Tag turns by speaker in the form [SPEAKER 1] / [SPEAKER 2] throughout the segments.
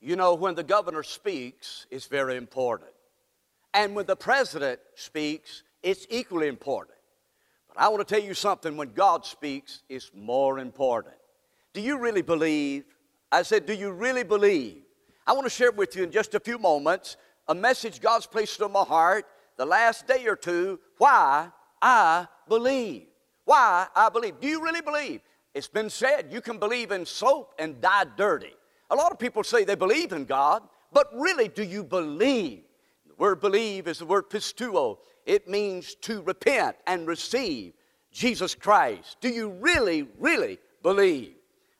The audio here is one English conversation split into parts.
[SPEAKER 1] You know, when the governor speaks, it's very important. And when the president speaks, it's equally important. But I want to tell you something when God speaks, it's more important. Do you really believe? I said, Do you really believe? I want to share with you in just a few moments a message God's placed on my heart the last day or two why I believe. Why I believe. Do you really believe? It's been said you can believe in soap and die dirty. A lot of people say they believe in God, but really, do you believe? The word believe is the word pisteuo, It means to repent and receive Jesus Christ. Do you really, really believe?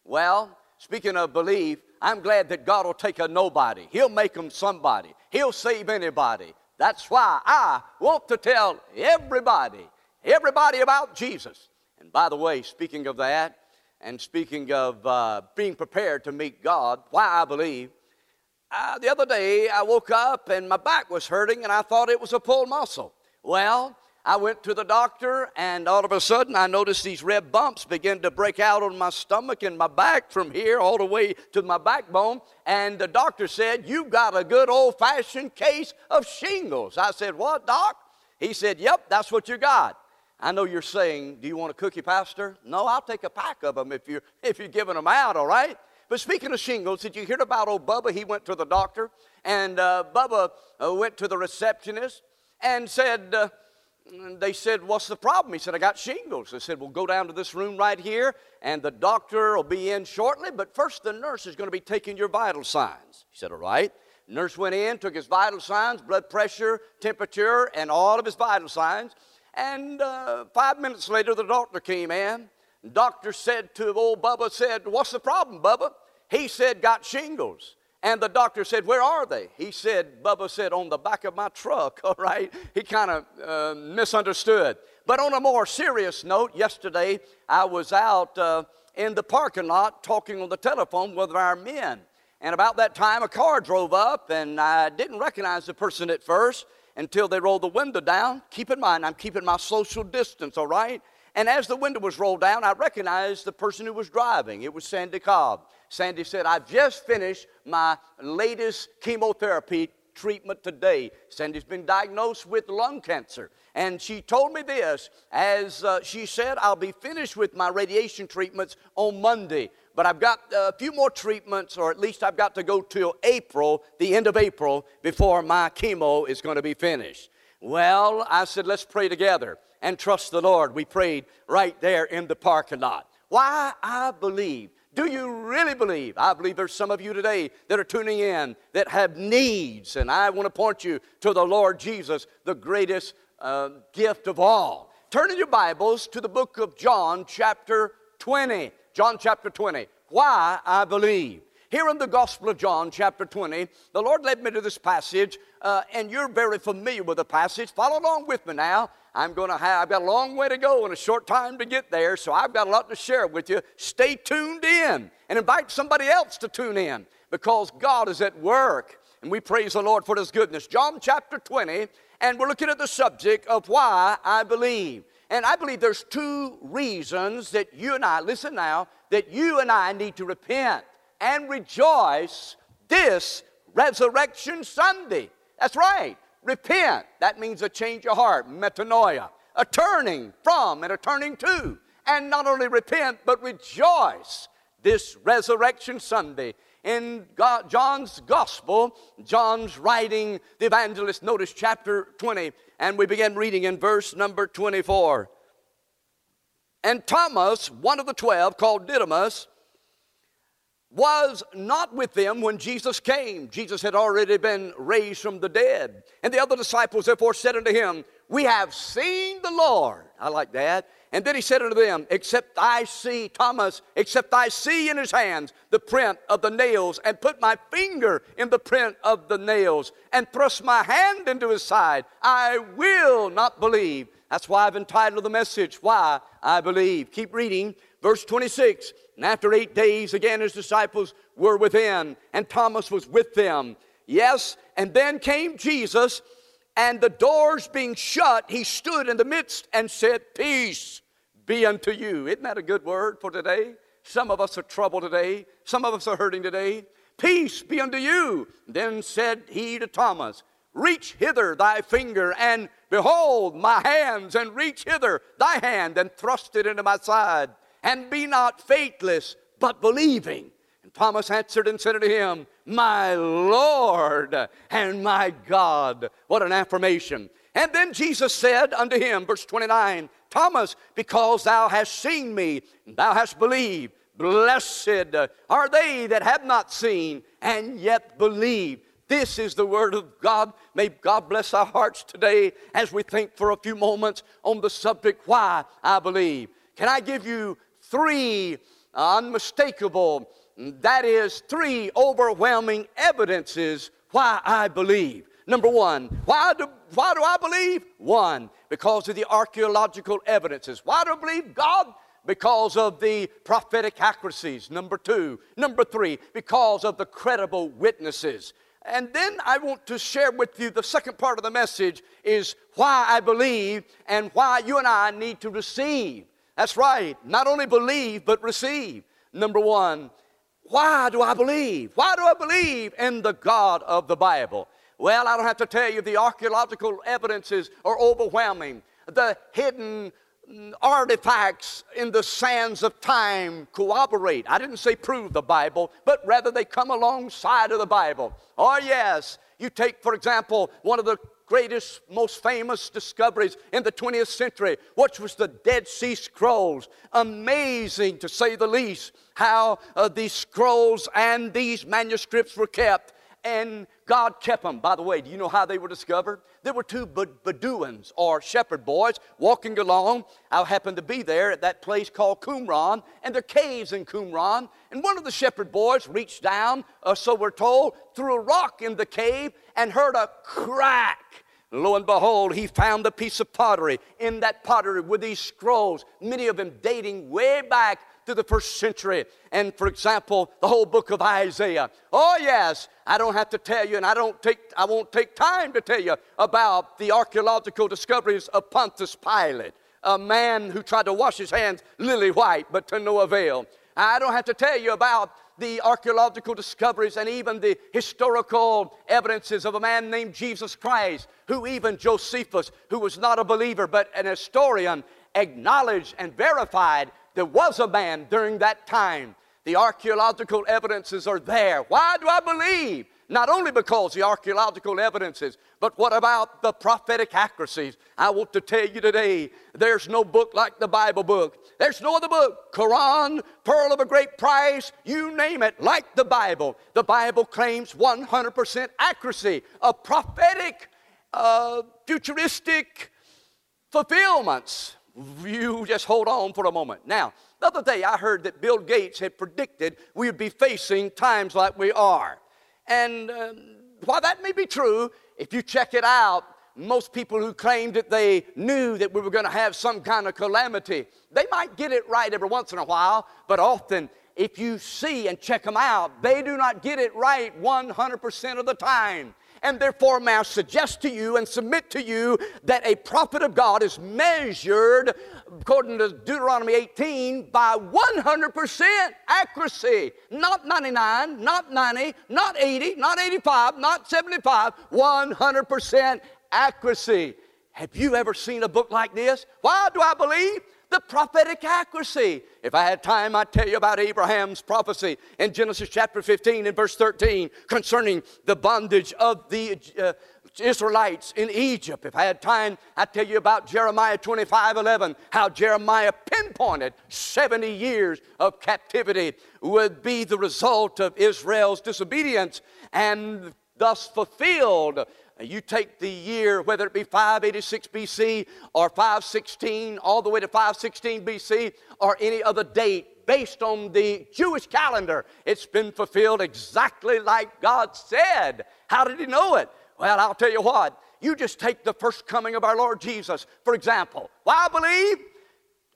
[SPEAKER 1] Well, speaking of believe, I'm glad that God will take a nobody. He'll make them somebody. He'll save anybody. That's why I want to tell everybody, everybody about Jesus. And by the way, speaking of that, and speaking of uh, being prepared to meet God, why I believe, uh, the other day I woke up and my back was hurting and I thought it was a pulled muscle. Well, I went to the doctor and all of a sudden I noticed these red bumps begin to break out on my stomach and my back from here all the way to my backbone. And the doctor said, You've got a good old fashioned case of shingles. I said, What, doc? He said, Yep, that's what you got. I know you're saying, Do you want a cookie, Pastor? No, I'll take a pack of them if you're, if you're giving them out, all right? But speaking of shingles, did you hear about old Bubba? He went to the doctor, and uh, Bubba uh, went to the receptionist and said, uh, they said, What's the problem? He said, I got shingles. They said, Well, go down to this room right here, and the doctor will be in shortly, but first the nurse is going to be taking your vital signs. He said, All right. Nurse went in, took his vital signs, blood pressure, temperature, and all of his vital signs. And uh, five minutes later, the doctor came in. Doctor said to old Bubba, said, What's the problem, Bubba? He said, Got shingles. And the doctor said, Where are they? He said, Bubba said, On the back of my truck, all right? He kind of uh, misunderstood. But on a more serious note, yesterday I was out uh, in the parking lot talking on the telephone with our men. And about that time, a car drove up, and I didn't recognize the person at first until they rolled the window down. Keep in mind, I'm keeping my social distance, all right? And as the window was rolled down, I recognized the person who was driving. It was Sandy Cobb. Sandy said, I've just finished my latest chemotherapy treatment today. Sandy's been diagnosed with lung cancer. And she told me this as uh, she said, I'll be finished with my radiation treatments on Monday. But I've got a few more treatments, or at least I've got to go till April, the end of April, before my chemo is going to be finished. Well, I said, let's pray together and trust the Lord. We prayed right there in the parking lot. Why I believe. Do you really believe? I believe there's some of you today that are tuning in that have needs, and I want to point you to the Lord Jesus, the greatest uh, gift of all. Turn in your Bibles to the book of John, chapter 20. John, chapter 20. Why I believe. Here in the Gospel of John, chapter 20, the Lord led me to this passage, uh, and you're very familiar with the passage. Follow along with me now. I'm going to have, I've got a long way to go and a short time to get there, so I've got a lot to share with you. Stay tuned in and invite somebody else to tune in because God is at work. And we praise the Lord for His goodness. John chapter 20, and we're looking at the subject of why I believe. And I believe there's two reasons that you and I, listen now, that you and I need to repent and rejoice this Resurrection Sunday. That's right. Repent. That means a change of heart, metanoia, a turning from and a turning to. And not only repent, but rejoice this Resurrection Sunday. In God, John's Gospel, John's writing, the evangelist, notice chapter 20, and we begin reading in verse number 24. And Thomas, one of the twelve, called Didymus, was not with them when Jesus came. Jesus had already been raised from the dead. And the other disciples therefore said unto him, We have seen the Lord. I like that. And then he said unto them, Except I see, Thomas, except I see in his hands the print of the nails, and put my finger in the print of the nails, and thrust my hand into his side, I will not believe. That's why I've entitled the message, Why I Believe. Keep reading. Verse 26 And after eight days, again his disciples were within, and Thomas was with them. Yes, and then came Jesus, and the doors being shut, he stood in the midst and said, Peace be unto you. Isn't that a good word for today? Some of us are troubled today, some of us are hurting today. Peace be unto you. Then said he to Thomas, Reach hither thy finger, and behold my hands, and reach hither thy hand, and thrust it into my side, and be not faithless, but believing. Thomas answered and said unto him, My Lord and my God. What an affirmation. And then Jesus said unto him, verse 29, Thomas, because thou hast seen me, thou hast believed. Blessed are they that have not seen and yet believe. This is the Word of God. May God bless our hearts today as we think for a few moments on the subject why I believe. Can I give you three unmistakable, that is, three overwhelming evidences why I believe? Number one, why do, why do I believe? One, because of the archaeological evidences. Why do I believe God? because of the prophetic accuracies. Number two. Number three, because of the credible witnesses. And then I want to share with you the second part of the message is why I believe and why you and I need to receive. That's right. Not only believe, but receive. Number one, why do I believe? Why do I believe in the God of the Bible? Well, I don't have to tell you, the archaeological evidences are overwhelming. The hidden artifacts in the sands of time corroborate. I didn't say prove the Bible, but rather they come alongside of the Bible. Oh, yes. You take, for example, one of the greatest, most famous discoveries in the 20th century, which was the Dead Sea Scrolls. Amazing, to say the least, how uh, these scrolls and these manuscripts were kept and God kept them. By the way, do you know how they were discovered? There were two Bedouins or shepherd boys walking along. I happened to be there at that place called Qumran, and are caves in Qumran. And one of the shepherd boys reached down, uh, so we're told, threw a rock in the cave and heard a crack. Lo and behold, he found a piece of pottery. In that pottery were these scrolls, many of them dating way back to the first century. And for example, the whole book of Isaiah. Oh, yes, I don't have to tell you, and I, don't take, I won't take time to tell you about the archaeological discoveries of Pontius Pilate, a man who tried to wash his hands lily white, but to no avail. I don't have to tell you about the archaeological discoveries and even the historical evidences of a man named Jesus Christ, who even Josephus, who was not a believer but an historian, acknowledged and verified there was a man during that time. The archaeological evidences are there. Why do I believe? Not only because the archaeological evidences, but what about the prophetic accuracies? I want to tell you today there's no book like the Bible book. There's no other book, Quran, Pearl of a Great Price, you name it, like the Bible. The Bible claims 100% accuracy of prophetic, uh, futuristic fulfillments you just hold on for a moment. Now, the other day I heard that Bill Gates had predicted we would be facing times like we are. And um, while that may be true, if you check it out, most people who claimed that they knew that we were going to have some kind of calamity, they might get it right every once in a while, but often if you see and check them out, they do not get it right 100% of the time. And therefore, may I suggest to you and submit to you that a prophet of God is measured, according to Deuteronomy 18, by 100% accuracy. Not 99, not 90, not 80, not 85, not 75, 100% accuracy. Have you ever seen a book like this? Why do I believe? the prophetic accuracy. If I had time, I'd tell you about Abraham's prophecy in Genesis chapter 15 and verse 13 concerning the bondage of the uh, Israelites in Egypt. If I had time, I'd tell you about Jeremiah 25 11, how Jeremiah pinpointed 70 years of captivity would be the result of Israel's disobedience and thus fulfilled you take the year, whether it be 586 BC or 516, all the way to 516 BC, or any other date based on the Jewish calendar, it's been fulfilled exactly like God said. How did He know it? Well, I'll tell you what. You just take the first coming of our Lord Jesus, for example. Why well, believe?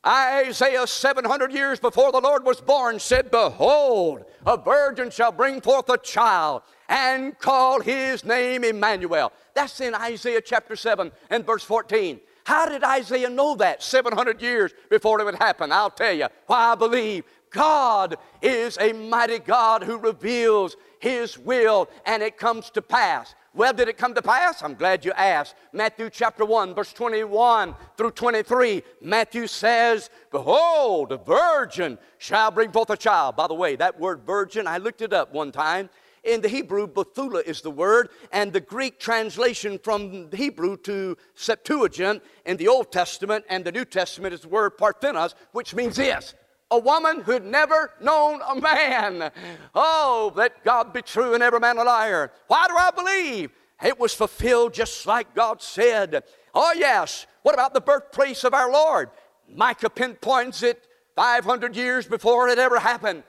[SPEAKER 1] Isaiah 700 years before the Lord was born said, Behold, a virgin shall bring forth a child and call his name Emmanuel. That's in Isaiah chapter 7 and verse 14. How did Isaiah know that 700 years before it would happen? I'll tell you why I believe God is a mighty God who reveals His will, and it comes to pass. Well, did it come to pass? I'm glad you asked. Matthew chapter 1, verse 21 through 23. Matthew says, Behold, a virgin shall bring forth a child. By the way, that word virgin, I looked it up one time. In the Hebrew, Bethula is the word, and the Greek translation from Hebrew to Septuagint in the Old Testament and the New Testament is the word Parthenos, which means this a woman who'd never known a man. Oh, let God be true and every man a liar. Why do I believe? It was fulfilled just like God said. Oh, yes. What about the birthplace of our Lord? Micah pinpoints it 500 years before it ever happened.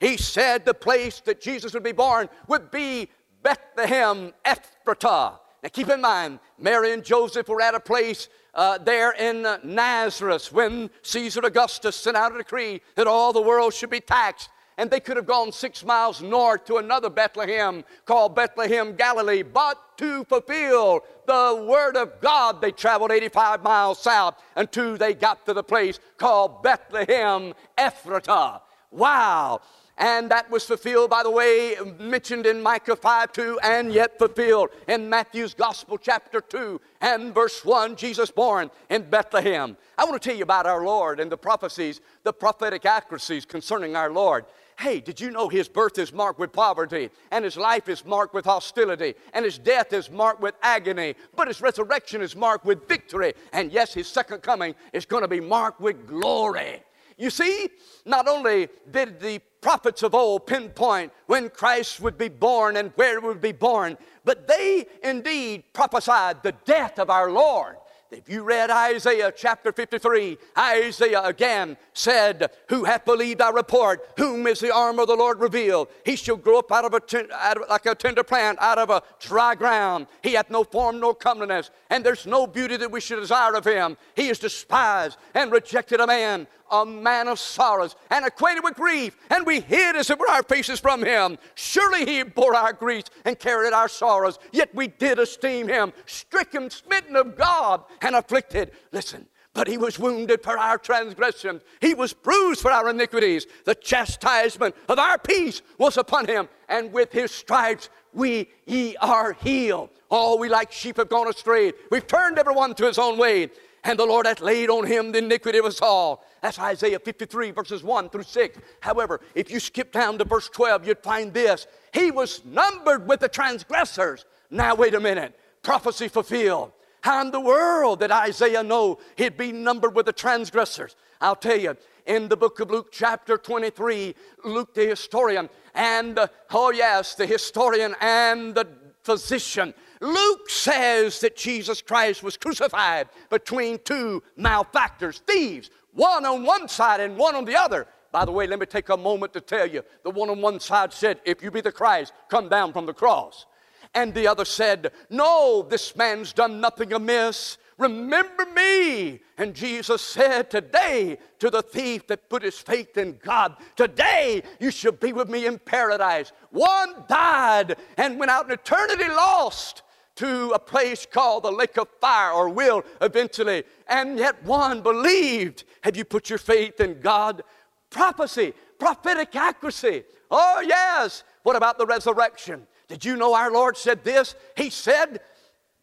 [SPEAKER 1] He said the place that Jesus would be born would be Bethlehem Ephratah. Now keep in mind, Mary and Joseph were at a place uh, there in Nazareth when Caesar Augustus sent out a decree that all the world should be taxed. And they could have gone six miles north to another Bethlehem called Bethlehem, Galilee. But to fulfill the Word of God, they traveled 85 miles south until they got to the place called Bethlehem, Ephratah. Wow. And that was fulfilled, by the way, mentioned in Micah 5 2, and yet fulfilled in Matthew's Gospel, chapter 2, and verse 1, Jesus born in Bethlehem. I want to tell you about our Lord and the prophecies, the prophetic accuracies concerning our Lord. Hey, did you know his birth is marked with poverty, and his life is marked with hostility, and his death is marked with agony, but his resurrection is marked with victory, and yes, his second coming is going to be marked with glory. You see, not only did the prophets of old pinpoint when Christ would be born and where he would be born, but they indeed prophesied the death of our Lord. If you read Isaiah chapter 53, Isaiah again said, Who hath believed our report? Whom is the arm of the Lord revealed? He shall grow up out of a ten, out of, like a tender plant out of a dry ground. He hath no form nor comeliness, and there's no beauty that we should desire of him. He is despised and rejected a man a man of sorrows and acquainted with grief, and we hid as it were our faces from him. Surely he bore our griefs and carried our sorrows, yet we did esteem him stricken, smitten of God, and afflicted. Listen, but he was wounded for our transgressions. He was bruised for our iniquities. The chastisement of our peace was upon him, and with his stripes we ye are healed. All we like sheep have gone astray. We've turned everyone to his own way and the Lord hath laid on him the iniquity of us all. That's Isaiah 53, verses 1 through 6. However, if you skip down to verse 12, you'd find this He was numbered with the transgressors. Now, wait a minute. Prophecy fulfilled. How in the world did Isaiah know he'd be numbered with the transgressors? I'll tell you, in the book of Luke, chapter 23, Luke the historian, and, oh yes, the historian and the physician Luke says that Jesus Christ was crucified between two malefactors, thieves, one on one side and one on the other. By the way, let me take a moment to tell you the one on one side said, If you be the Christ, come down from the cross. And the other said, No, this man's done nothing amiss. Remember me. And Jesus said, Today, to the thief that put his faith in God, today you shall be with me in paradise. One died and went out in eternity lost to a place called the lake of fire, or will eventually. And yet one believed. Have you put your faith in God? Prophecy, prophetic accuracy. Oh, yes. What about the resurrection? Did you know our Lord said this? He said,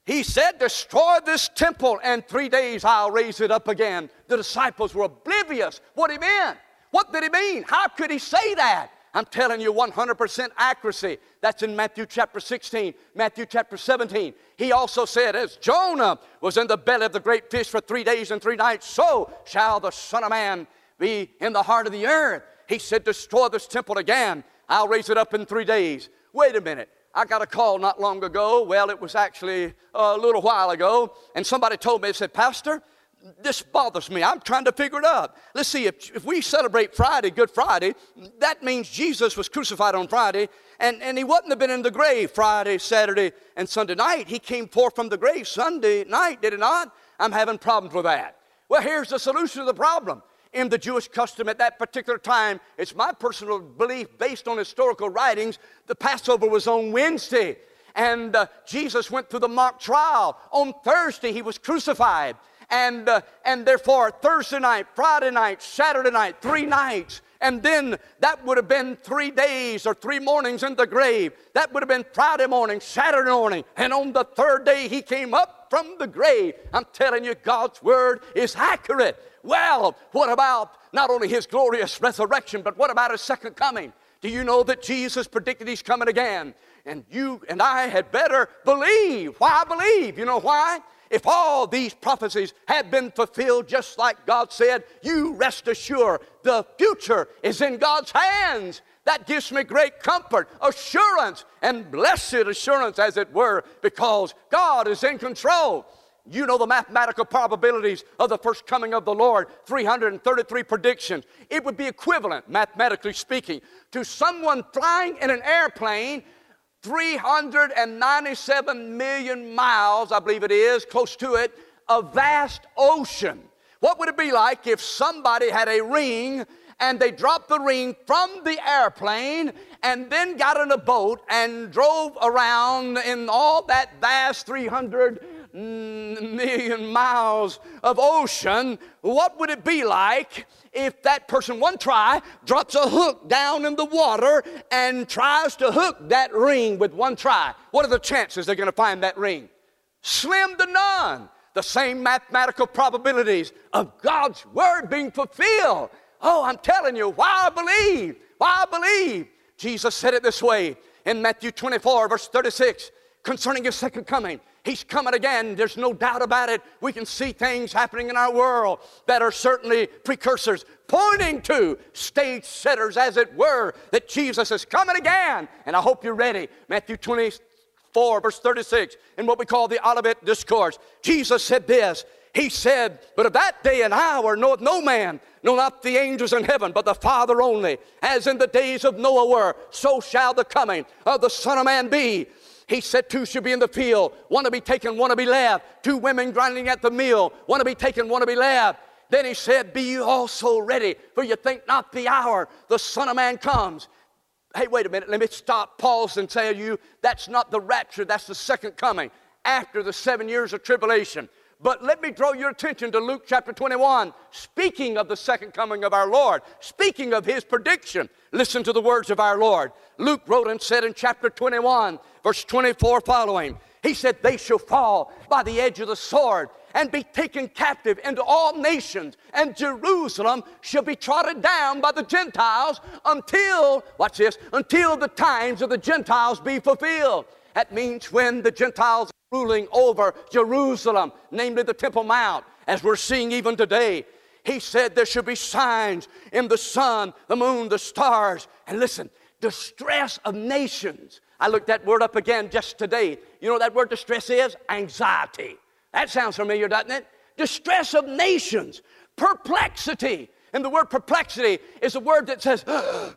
[SPEAKER 1] He said, Destroy this temple, and three days I'll raise it up again. The disciples were oblivious what he meant. What did he mean? How could he say that? I'm telling you 100% accuracy. That's in Matthew chapter 16, Matthew chapter 17. He also said, As Jonah was in the belly of the great fish for three days and three nights, so shall the Son of Man be in the heart of the earth. He said, Destroy this temple again. I'll raise it up in three days. Wait a minute. I got a call not long ago. Well, it was actually a little while ago. And somebody told me, they said, Pastor, this bothers me. I'm trying to figure it out. Let's see, if, if we celebrate Friday, Good Friday, that means Jesus was crucified on Friday, and, and he wouldn't have been in the grave Friday, Saturday, and Sunday night. He came forth from the grave Sunday night, did he not? I'm having problems with that. Well, here's the solution to the problem. In the Jewish custom at that particular time, it's my personal belief based on historical writings, the Passover was on Wednesday. And uh, Jesus went through the mock trial. On Thursday, he was crucified and, uh, and therefore Thursday night, Friday night, Saturday night, three nights, And then that would have been three days or three mornings in the grave. That would have been Friday morning, Saturday morning. And on the third day, he came up from the grave. I'm telling you, God's word is accurate. Well, what about not only his glorious resurrection, but what about his second coming? Do you know that Jesus predicted he's coming again? And you and I had better believe. Why believe? You know why? If all these prophecies have been fulfilled just like God said, you rest assured the future is in God's hands. That gives me great comfort, assurance, and blessed assurance, as it were, because God is in control. You know the mathematical probabilities of the first coming of the Lord 333 predictions. It would be equivalent, mathematically speaking, to someone flying in an airplane 397 million miles, I believe it is, close to it, a vast ocean. What would it be like if somebody had a ring and they dropped the ring from the airplane and then got in a boat and drove around in all that vast 300 million miles of ocean? What would it be like if that person, one try, drops a hook down in the water and tries to hook that ring with one try, what are the chances they're going to find that ring? Slim to none. The same mathematical probabilities of God's word being fulfilled. Oh, I'm telling you, why I believe, why I believe. Jesus said it this way in Matthew 24, verse 36, concerning his second coming. He's coming again. There's no doubt about it. We can see things happening in our world that are certainly precursors, pointing to stage setters, as it were, that Jesus is coming again. And I hope you're ready. Matthew 24, verse 36, in what we call the Olivet Discourse. Jesus said this. He said, But of that day and hour knoweth no man, no not the angels in heaven, but the Father only. As in the days of Noah were, so shall the coming of the Son of Man be. He said two should be in the field, one to be taken, one to be left. Two women grinding at the mill, one to be taken, one to be left. Then he said, Be you also ready, for you think not the hour the Son of Man comes. Hey, wait a minute, let me stop, pause, and tell you that's not the rapture, that's the second coming after the seven years of tribulation. But let me draw your attention to Luke chapter 21, speaking of the second coming of our Lord, speaking of his prediction. Listen to the words of our Lord. Luke wrote and said in chapter 21, verse 24 following, he said, They shall fall by the edge of the sword and be taken captive into all nations, and Jerusalem shall be trodden down by the Gentiles until, watch this, until the times of the Gentiles be fulfilled. That means when the Gentiles ruling over Jerusalem, namely the Temple Mount, as we're seeing even today. He said there should be signs in the sun, the moon, the stars. And listen, distress of nations. I looked that word up again just today. You know that word distress is? Anxiety. That sounds familiar, doesn't it? Distress of nations, perplexity. And the word perplexity is a word that says,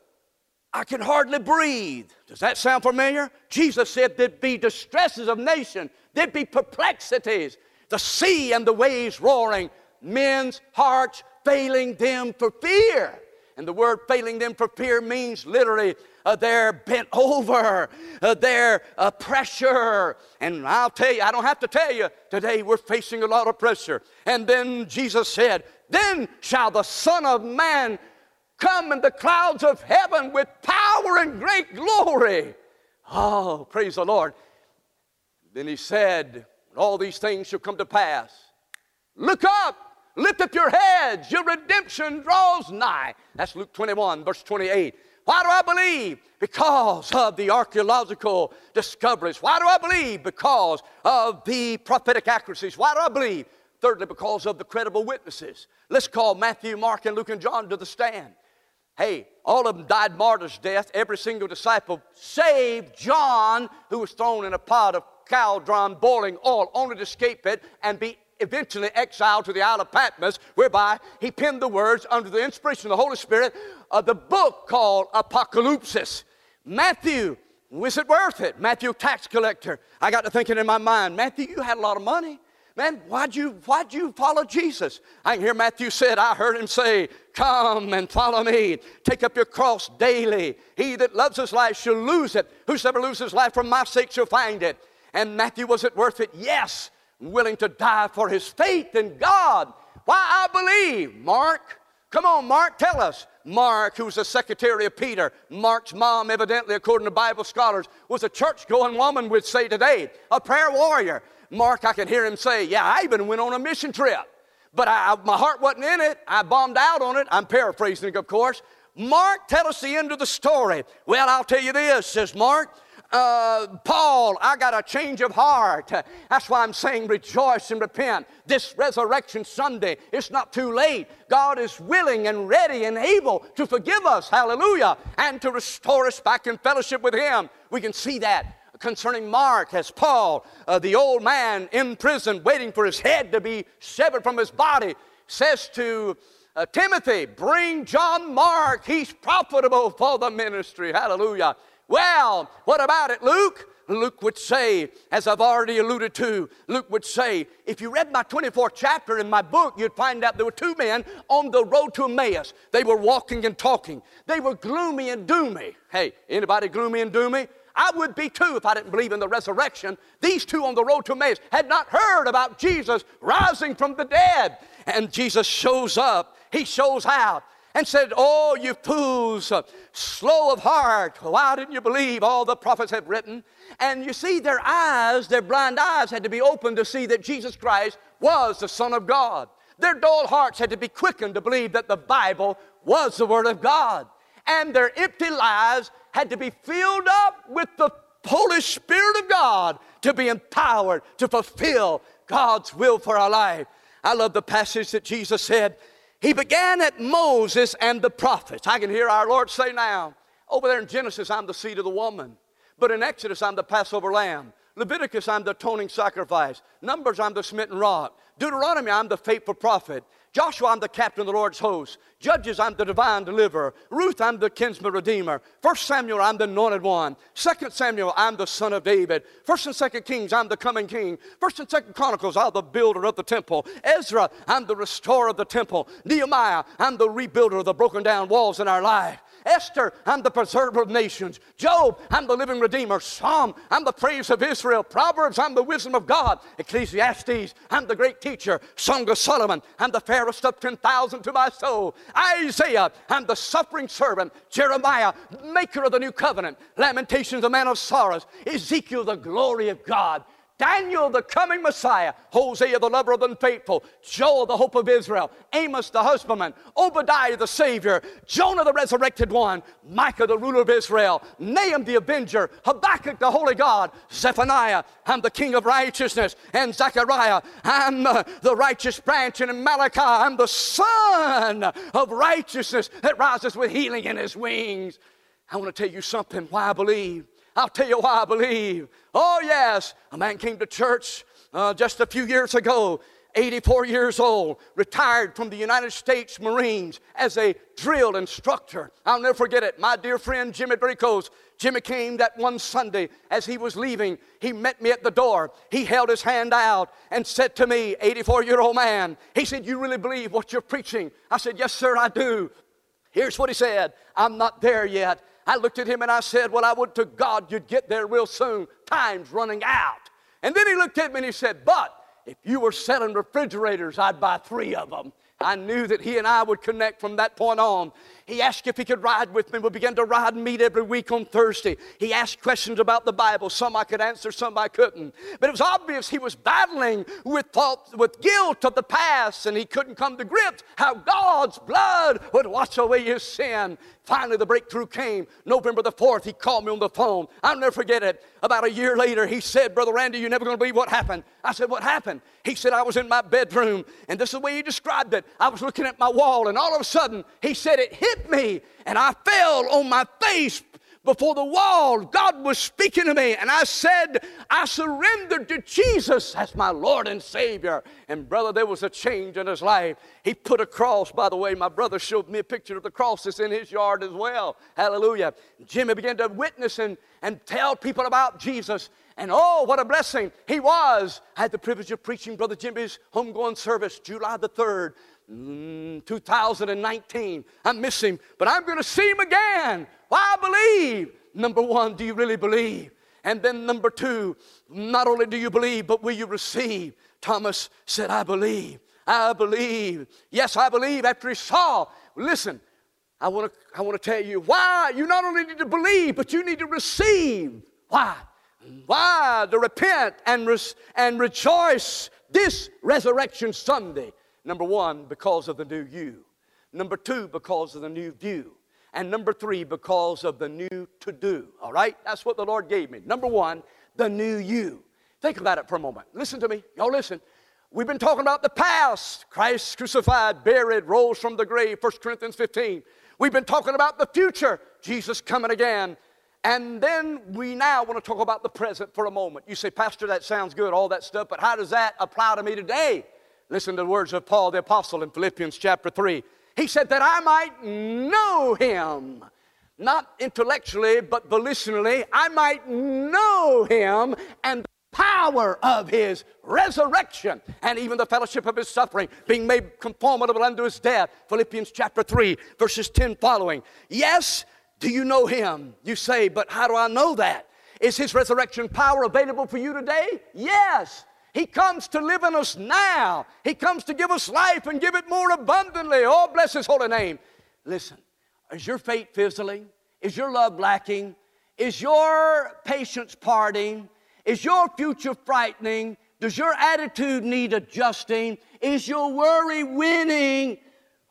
[SPEAKER 1] I can hardly breathe. Does that sound familiar? Jesus said there'd be distresses of nation, there'd be perplexities, the sea and the waves roaring, men's hearts failing them for fear. And the word failing them for fear means literally uh, they're bent over, uh, they're uh, pressure. And I'll tell you, I don't have to tell you, today we're facing a lot of pressure. And then Jesus said, Then shall the Son of Man come in the clouds of heaven with power and great glory. Oh, praise the Lord. Then he said, All these things shall come to pass. Look up, lift up your heads, your redemption draws nigh. That's Luke 21, verse 28. Why do I believe? Because of the archaeological discoveries. Why do I believe? Because of the prophetic accuracies. Why do I believe? Thirdly, because of the credible witnesses. Let's call Matthew, Mark, and Luke and John to the stand. Hey, all of them died martyr's death, every single disciple, save John, who was thrown in a pot of caldron boiling oil, only to escape it and be eventually exiled to the Isle of Patmos, whereby he penned the words under the inspiration of the Holy Spirit of the book called Apocalypse. Matthew, was it worth it? Matthew, tax collector. I got to thinking in my mind, Matthew, you had a lot of money. Man, why'd you, why'd you follow Jesus? I can hear Matthew said, I heard him say, Come and follow me. Take up your cross daily. He that loves his life shall lose it. Whosoever loses life for my sake shall find it. And Matthew, was it worth it? Yes. Willing to die for his faith in God. Why I believe. Mark, Come on, Mark, tell us. Mark, who was the secretary of Peter, Mark's mom, evidently, according to Bible scholars, was a church going woman, would say today, a prayer warrior. Mark, I could hear him say, Yeah, I even went on a mission trip, but I, my heart wasn't in it. I bombed out on it. I'm paraphrasing, of course. Mark, tell us the end of the story. Well, I'll tell you this, says Mark uh, Paul, I got a change of heart. That's why I'm saying rejoice and repent. This Resurrection Sunday, it's not too late. God is willing and ready and able to forgive us, hallelujah, and to restore us back in fellowship with Him. We can see that concerning Mark as Paul, uh, the old man in prison, waiting for his head to be severed from his body, says to uh, Timothy, Bring John Mark, he's profitable for the ministry. Hallelujah. Well, what about it, Luke? Luke would say, as I've already alluded to, Luke would say, if you read my 24th chapter in my book, you'd find out there were two men on the road to Emmaus. They were walking and talking. They were gloomy and doomy. Hey, anybody gloomy and doomy? I would be too if I didn't believe in the resurrection. These two on the road to Emmaus had not heard about Jesus rising from the dead. And Jesus shows up, he shows out and said, Oh, you fools, slow of heart, why didn't you believe all the prophets have written? And you see, their eyes, their blind eyes, had to be opened to see that Jesus Christ was the Son of God. Their dull hearts had to be quickened to believe that the Bible was the Word of God. And their empty lives had to be filled up with the Holy Spirit of God to be empowered to fulfill God's will for our life. I love the passage that Jesus said, he began at Moses and the prophets. I can hear our Lord say now, over there in Genesis, I'm the seed of the woman. But in Exodus, I'm the Passover lamb. Leviticus, I'm the atoning sacrifice. Numbers, I'm the smitten rock. Deuteronomy, I'm the faithful prophet. Joshua, I'm the captain of the Lord's host. Judges, I'm the divine deliverer. Ruth, I'm the kinsman redeemer. First Samuel, I'm the anointed one. Second Samuel, I'm the son of David. First and Second Kings, I'm the coming king. First and Second Chronicles, I'm the builder of the temple. Ezra, I'm the restorer of the temple. Nehemiah, I'm the rebuilder of the broken down walls in our life. Esther, I'm the preserver of nations. Job, I'm the living redeemer. Psalm, I'm the praise of Israel. Proverbs, I'm the wisdom of God. Ecclesiastes, I'm the great teacher. Song of Solomon, I'm the fairest of 10,000 to my soul. Isaiah, I'm the suffering servant. Jeremiah, maker of the new covenant. Lamentations, the man of sorrows. Ezekiel, the glory of God. Daniel, the coming Messiah, Hosea, the lover of the unfaithful, Joel, the hope of Israel, Amos, the husbandman, Obadiah, the Savior, Jonah, the resurrected one, Micah, the ruler of Israel, Nahum, the avenger, Habakkuk, the holy God, Zephaniah, I'm the king of righteousness, and Zechariah, I'm uh, the righteous branch, and Malachi, I'm the sun of righteousness that rises with healing in his wings. I want to tell you something why I believe. I'll tell you why I believe. Oh, yes, a man came to church uh, just a few years ago, 84 years old, retired from the United States Marines as a drill instructor. I'll never forget it. My dear friend Jimmy Bricos, Jimmy came that one Sunday as he was leaving. He met me at the door. He held his hand out and said to me, 84 year old man, he said, You really believe what you're preaching? I said, Yes, sir, I do. Here's what he said I'm not there yet. I looked at him and I said, Well, I would to God you'd get there real soon. Time's running out. And then he looked at me and he said, But if you were selling refrigerators, I'd buy three of them. I knew that he and I would connect from that point on. He asked if he could ride with me. We began to ride and meet every week on Thursday. He asked questions about the Bible. Some I could answer, some I couldn't. But it was obvious he was battling with thought, with guilt of the past, and he couldn't come to grips how God's blood would wash away his sin. Finally, the breakthrough came. November the 4th, he called me on the phone. I'll never forget it. About a year later, he said, Brother Randy, you're never going to believe what happened. I said, What happened? He said, I was in my bedroom, and this is the way he described it. I was looking at my wall, and all of a sudden, he said, It hit me, and I fell on my face before the wall. God was speaking to me, and I said, I surrendered to Jesus as my Lord and Savior. And brother, there was a change in his life. He put a cross, by the way, my brother showed me a picture of the cross that's in his yard as well. Hallelujah. Jimmy began to witness and, and tell people about Jesus. And oh, what a blessing he was. I had the privilege of preaching Brother Jimmy's homegoing service July the 3rd, mm, Mm, 2019. I miss him, but I'm going to see him again. Why believe? Number one, do you really believe? And then number two, not only do you believe, but will you receive? Thomas said, I believe. I believe. Yes, I believe after he saw Listen, I want to I want to tell you why you not only need to believe, but you need to receive. Why? Why? To repent and, res- and rejoice this resurrection Sunday. Number one, because of the new you. Number two, because of the new view. And number three, because of the new to do. All right? That's what the Lord gave me. Number one, the new you. Think about it for a moment. Listen to me. Y'all listen. We've been talking about the past. Christ crucified, buried, rose from the grave, 1 Corinthians 15. We've been talking about the future, Jesus coming again. And then we now want to talk about the present for a moment. You say, Pastor, that sounds good, all that stuff, but how does that apply to me today? Listen to the words of Paul the Apostle in Philippians chapter 3. He said, That I might know him, not intellectually, but volitionally, I might know him and the power of his resurrection and even the fellowship of his suffering, being made conformable unto his death. Philippians chapter 3, verses 10 following. Yes, do you know him? You say, but how do I know that? Is his resurrection power available for you today? Yes. He comes to live in us now. He comes to give us life and give it more abundantly. Oh, bless his holy name. Listen, is your faith fizzling? Is your love lacking? Is your patience parting? Is your future frightening? Does your attitude need adjusting? Is your worry winning?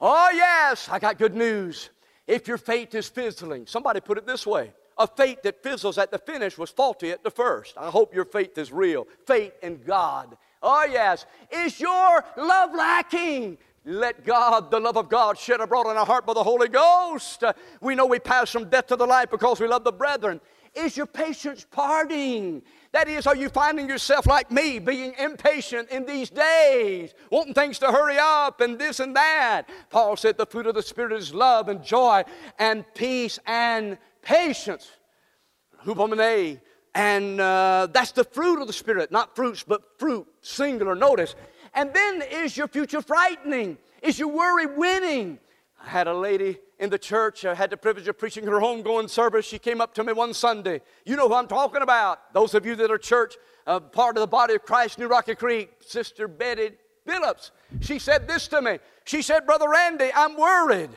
[SPEAKER 1] Oh, yes, I got good news. If your faith is fizzling, somebody put it this way a faith that fizzles at the finish was faulty at the first. I hope your faith is real. Faith in God. Oh, yes. Is your love lacking? Let God, the love of God, shed abroad in our heart by the Holy Ghost. We know we pass from death to the life because we love the brethren. Is your patience parting? That is, are you finding yourself like me, being impatient in these days, wanting things to hurry up and this and that? Paul said the fruit of the Spirit is love and joy and peace and patience. Hupomone. And uh, that's the fruit of the Spirit, not fruits, but fruit, singular. Notice. And then is your future frightening? Is your worry winning? I had a lady in the church. I had the privilege of preaching her homegoing service. She came up to me one Sunday. You know who I'm talking about. Those of you that are church, uh, part of the body of Christ, New Rocky Creek, Sister Betty Phillips. She said this to me. She said, Brother Randy, I'm worried.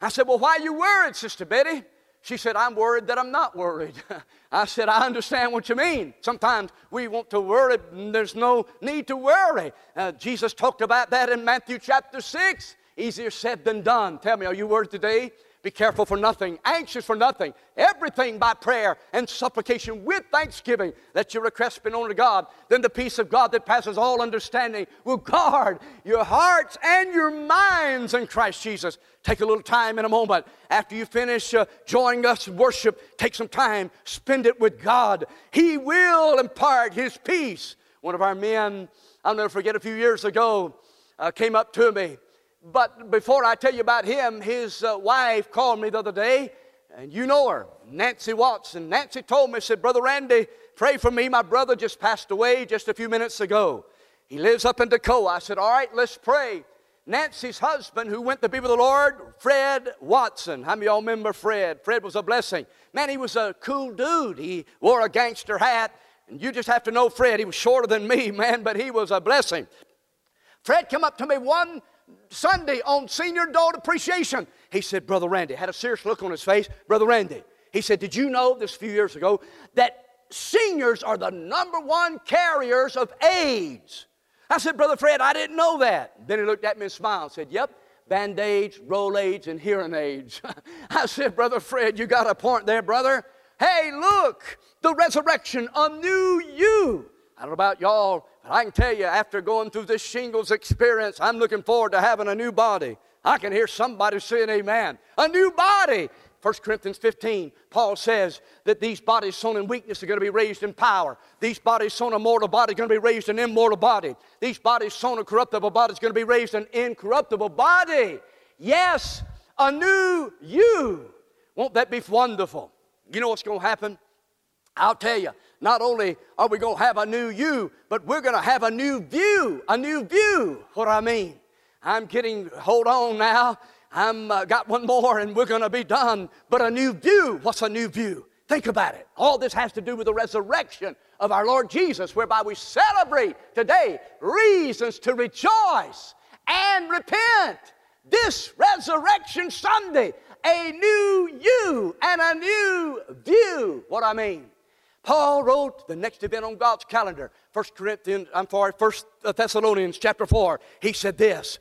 [SPEAKER 1] I said, Well, why are you worried, Sister Betty? She said, I'm worried that I'm not worried. I said, I understand what you mean. Sometimes we want to worry, there's no need to worry. Uh, Jesus talked about that in Matthew chapter 6. Easier said than done. Tell me, are you worried today? Be careful for nothing, anxious for nothing, everything by prayer and supplication with thanksgiving. Let your requests be known to God. Then the peace of God that passes all understanding will guard your hearts and your minds in Christ Jesus. Take a little time in a moment after you finish uh, joining us in worship. Take some time, spend it with God. He will impart His peace. One of our men, I'll never forget, a few years ago, uh, came up to me but before I tell you about him, his uh, wife called me the other day, and you know her, Nancy Watson. Nancy told me, said, Brother Randy, pray for me. My brother just passed away just a few minutes ago. He lives up in Toccoa. I said, All right, let's pray. Nancy's husband, who went to be with the Lord, Fred Watson. How many y'all remember Fred? Fred was a blessing. Man, he was a cool dude. He wore a gangster hat, and you just have to know Fred. He was shorter than me, man, but he was a blessing. Fred came up to me one Sunday on Senior Adult Appreciation. He said, Brother Randy, had a serious look on his face. Brother Randy, he said, Did you know this few years ago that seniors are the number one carriers of AIDS? I said, Brother Fred, I didn't know that. Then he looked at me and smiled and said, Yep, band aids, roll aids, and hearing aids. I said, Brother Fred, you got a point there, brother. Hey, look, the resurrection, a new you. I don't know about y'all, but I can tell you, after going through this shingles experience, I'm looking forward to having a new body. I can hear somebody saying amen. A new body. 1 Corinthians 15, Paul says that these bodies sown in weakness are going to be raised in power. These bodies sown a mortal body are going to be raised in immortal body. These bodies sown a corruptible body is going to be raised in incorruptible body. Yes, a new you. Won't that be wonderful? You know what's going to happen? I'll tell you, not only are we going to have a new you, but we're going to have a new view, a new view. What I mean? I'm getting, hold on now. I'm uh, got one more and we're going to be done. But a new view. What's a new view? Think about it. All this has to do with the resurrection of our Lord Jesus, whereby we celebrate today reasons to rejoice and repent. this Resurrection Sunday, a new you and a new view. What I mean? Paul wrote the next event on God's calendar, 1 Corinthians, I'm sorry, 1 Thessalonians chapter 4. He said this.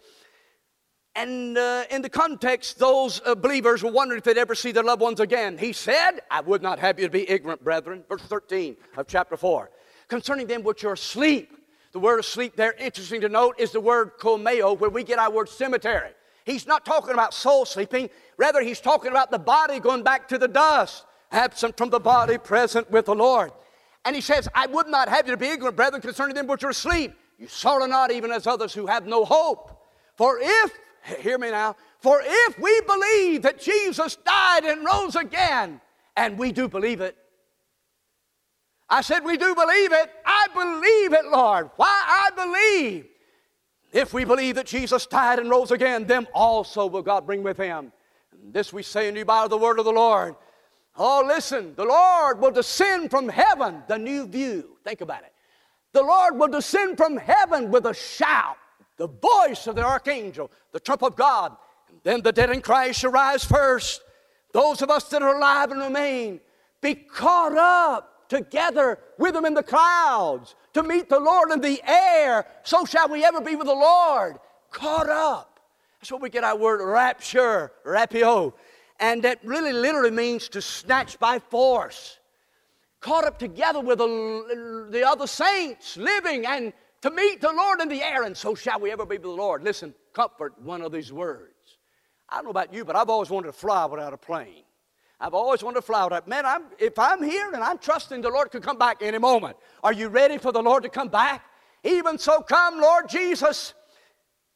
[SPEAKER 1] And uh, in the context, those uh, believers were wondering if they'd ever see their loved ones again. He said, I would not have you to be ignorant, brethren. Verse 13 of chapter 4. Concerning them which are asleep. The word asleep there, interesting to note, is the word komeo, where we get our word cemetery. He's not talking about soul sleeping. Rather, he's talking about the body going back to the dust, absent from the body, present with the Lord. And he says, I would not have you to be ignorant, brethren, concerning them which are asleep. You sorrow not even as others who have no hope. For if Hear me now. For if we believe that Jesus died and rose again, and we do believe it, I said, We do believe it. I believe it, Lord. Why I believe. If we believe that Jesus died and rose again, them also will God bring with him. And this we say in you by the word of the Lord. Oh, listen, the Lord will descend from heaven, the new view. Think about it. The Lord will descend from heaven with a shout the voice of the archangel, the trump of God. And then the dead in Christ shall rise first. Those of us that are alive and remain be caught up together with them in the clouds to meet the Lord in the air. So shall we ever be with the Lord. Caught up. That's what we get our word rapture, rapio. And that really literally means to snatch by force. Caught up together with the, the other saints, living and to meet the Lord in the air, and so shall we ever be with the Lord. Listen, comfort one of these words. I don't know about you, but I've always wanted to fly without a plane. I've always wanted to fly without. Man, I'm, if I'm here and I'm trusting the Lord could come back any moment, are you ready for the Lord to come back? Even so, come, Lord Jesus.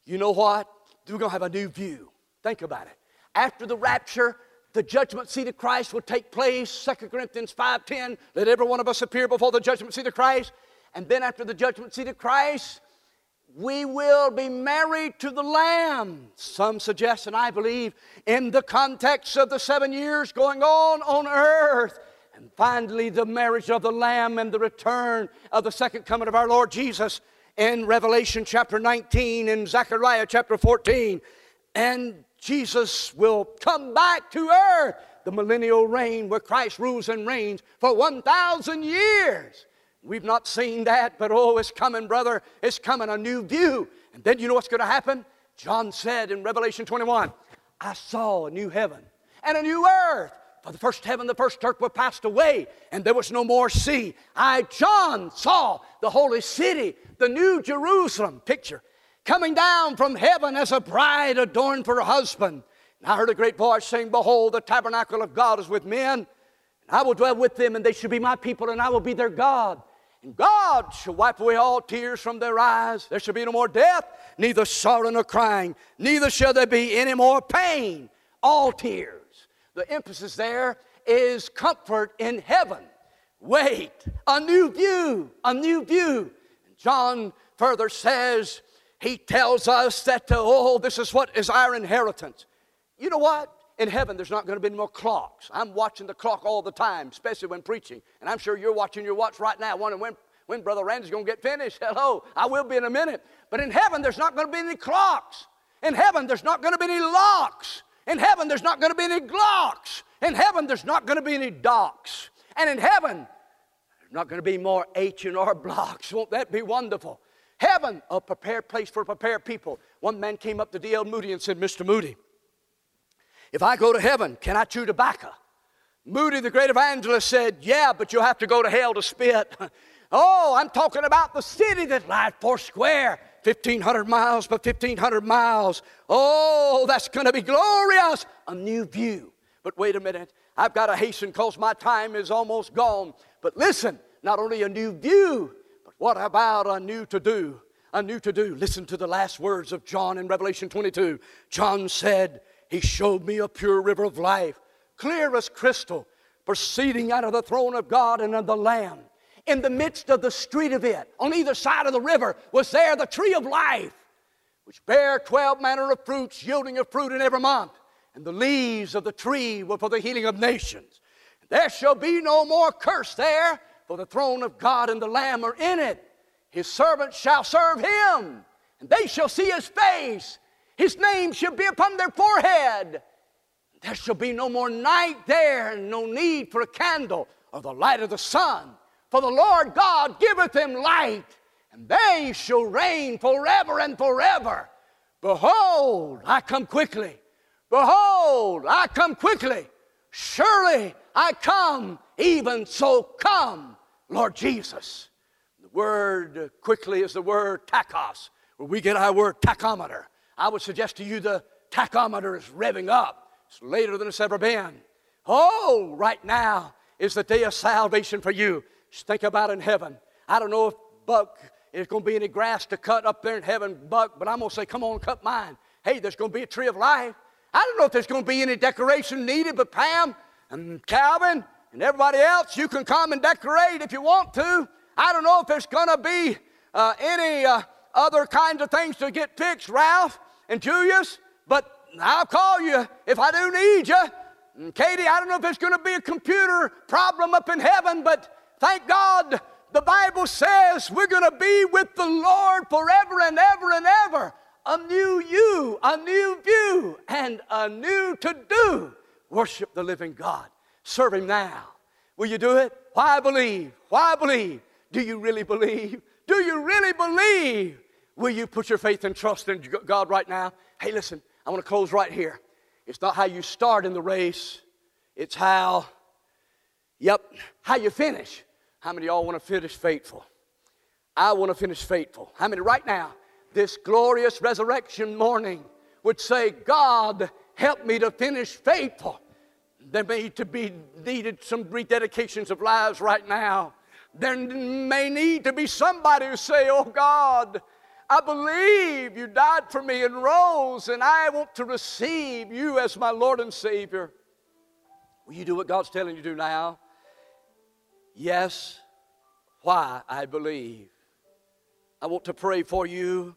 [SPEAKER 1] You know what? We're going to have a new view. Think about it. After the rapture, the judgment seat of Christ will take place. 2 Corinthians 5.10, let every one of us appear before the judgment seat of Christ. And then after the judgment seat of Christ, we will be married to the Lamb. Some suggest, and I believe, in the context of the seven years going on on earth. And finally, the marriage of the Lamb and the return of the second coming of our Lord Jesus in Revelation chapter 19 and Zechariah chapter 14. And Jesus will come back to earth, the millennial reign where Christ rules and reigns for 1,000 years. We've not seen that, but oh, it's coming, brother. It's coming, a new view. And then you know what's going to happen? John said in Revelation 21, I saw a new heaven and a new earth. For the first heaven, the first earth were passed away, and there was no more sea. I, John, saw the holy city, the new Jerusalem, picture, coming down from heaven as a bride adorned for her husband. And I heard a great voice saying, Behold, the tabernacle of God is with men, and I will dwell with them, and they shall be my people, and I will be their God and God shall wipe away all tears from their eyes. There shall be no more death, neither sorrow nor crying, neither shall there be any more pain. All tears. The emphasis there is comfort in heaven. Wait, a new view, a new view. And John further says, he tells us that, uh, oh, this is what is our inheritance. You know what? in heaven, there's not going to be any more clocks. I'm watching the clock all the time, especially when preaching. And I'm sure you're watching your watch right now, wondering when, when Brother Randy's going to get finished. Hello, I will be in a minute. But in heaven, there's not going to be any clocks. In heaven, there's not going to be any locks. In heaven, there's not going to be any glocks. In heaven, there's not going to be any docks. And in heaven, there's not going to be more H and R blocks. Won't that be wonderful? Heaven, a prepared place for prepared people. One man came up to D.L. Moody and said, Mr. Moody, if I go to heaven, can I chew tobacco? Moody, the great evangelist, said, Yeah, but you'll have to go to hell to spit. oh, I'm talking about the city that lies four square, 1,500 miles by 1,500 miles. Oh, that's going to be glorious. A new view. But wait a minute. I've got to hasten because my time is almost gone. But listen, not only a new view, what about a new to do? A new to do. Listen to the last words of John in Revelation 22. John said, he showed me a pure river of life, clear as crystal, proceeding out of the throne of God and of the Lamb. In the midst of the street of it, on either side of the river, was there the tree of life, which bare twelve manner of fruits, yielding of fruit in every month. And the leaves of the tree were for the healing of nations. There shall be no more curse there, for the throne of God and the Lamb are in it. His servants shall serve him, and they shall see his face His name shall be upon their forehead. There shall be no more night there, and no need for a candle or the light of the sun. For the Lord God giveth them light, and they shall reign forever and forever. Behold, I come quickly. Behold, I come quickly. Surely I come, even so come, Lord Jesus. The word quickly is the word tachos, where we get our word tachometer. I would suggest to you the tachometer is revving up. It's later than it's ever been. Oh, right now is the day of salvation for you. Just think about in heaven. I don't know if Buck is going to be any grass to cut up there in heaven, Buck, but I'm going to say, come on, cut mine. Hey, there's going to be a tree of life. I don't know if there's going to be any decoration needed, but Pam and Calvin and everybody else, you can come and decorate if you want to. I don't know if there's going to be uh, any uh, other kinds of things to get fixed, Ralph and Julius, but I'll call you if I do need you. And Katie, I don't know if there's going to be a computer problem up in heaven, but thank God the Bible says we're going to be with the Lord forever and ever and ever a new you, a new view, and a new to do. Worship the living God. Serve Him now. Will you do it? Why believe? Why believe? Do you really believe? Do you really believe? Will you put your faith and trust in God right now? Hey, listen, I want to close right here. It's not how you start in the race, it's how, yep, how you finish. How many y'all want to finish faithful? I want to finish faithful. How many right now this glorious resurrection morning would say, God, help me to finish faithful. There may to be needed some rededications of lives right now. There may need to be somebody who say, Oh God, I believe you died for me and rose, and I want to receive you as my Lord and Savior. Will you do what God's telling you to do now? Yes. Why? I believe. I want to pray for you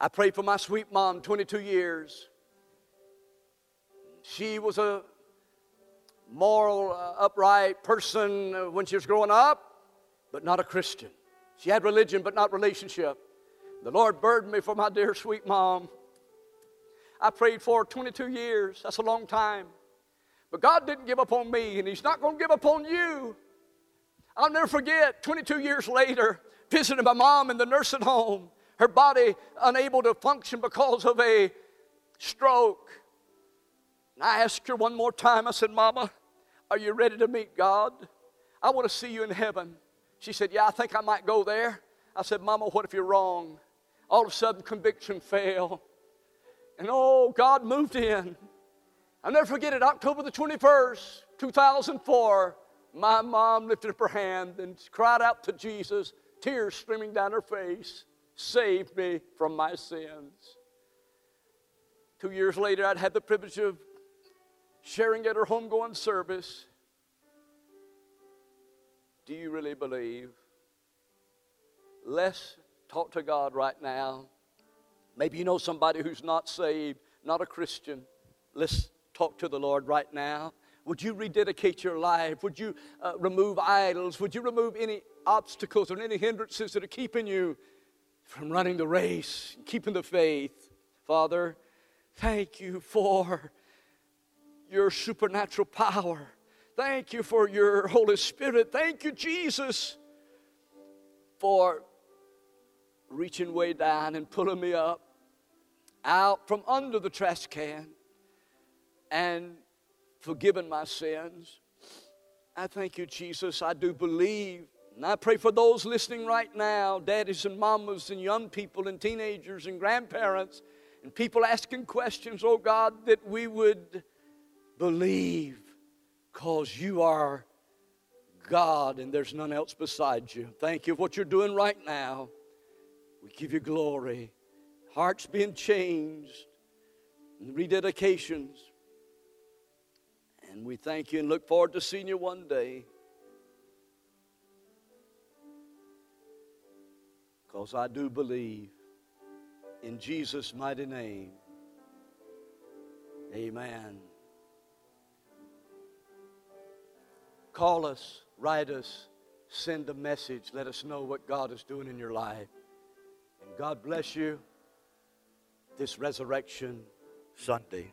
[SPEAKER 1] I prayed for my sweet mom 22 years. She was a moral, uh, upright person uh, when she was growing up, but not a Christian. She had religion, but not relationship. The Lord burdened me for my dear sweet mom. I prayed for 22 years. That's a long time. But God didn't give up on me, and He's not going to give up on you. I'll never forget 22 years later, visiting my mom in the nursing home her body unable to function because of a stroke. And I asked her one more time, I said, Mama, are you ready to meet God? I want to see you in heaven. She said, Yeah, I think I might go there. I said, Mama, what if you're wrong? All of a sudden, conviction fell. And oh, God moved in. I'll never forget it, October the 21st, 2004. My mom lifted up her hand and cried out to Jesus, tears streaming down her face saved me from my sins. Two years later, I'd had the privilege of sharing at her homegoing service. Do you really believe? Let's talk to God right now. Maybe you know somebody who's not saved, not a Christian. Let's talk to the Lord right now. Would you rededicate your life? Would you uh, remove idols? Would you remove any obstacles or any hindrances that are keeping you from running the race, keeping the faith. Father, thank you for your supernatural power. Thank you for your Holy Spirit. Thank you, Jesus, for reaching way down and pulling me up out from under the trash can and forgiving my sins. I thank you, Jesus. I do believe and I pray for those listening right now, daddies and mamas and young people and teenagers and grandparents and people asking questions, oh God, that we would believe because you are God and there's none else beside you. Thank you for what you're doing right now. We give you glory. Hearts being changed, and rededications. And we thank you and look forward to seeing you one day. Because I do believe in Jesus' mighty name. Amen. Call us, write us, send a message. Let us know what God is doing in your life. And God bless you. this Resurrection Sunday.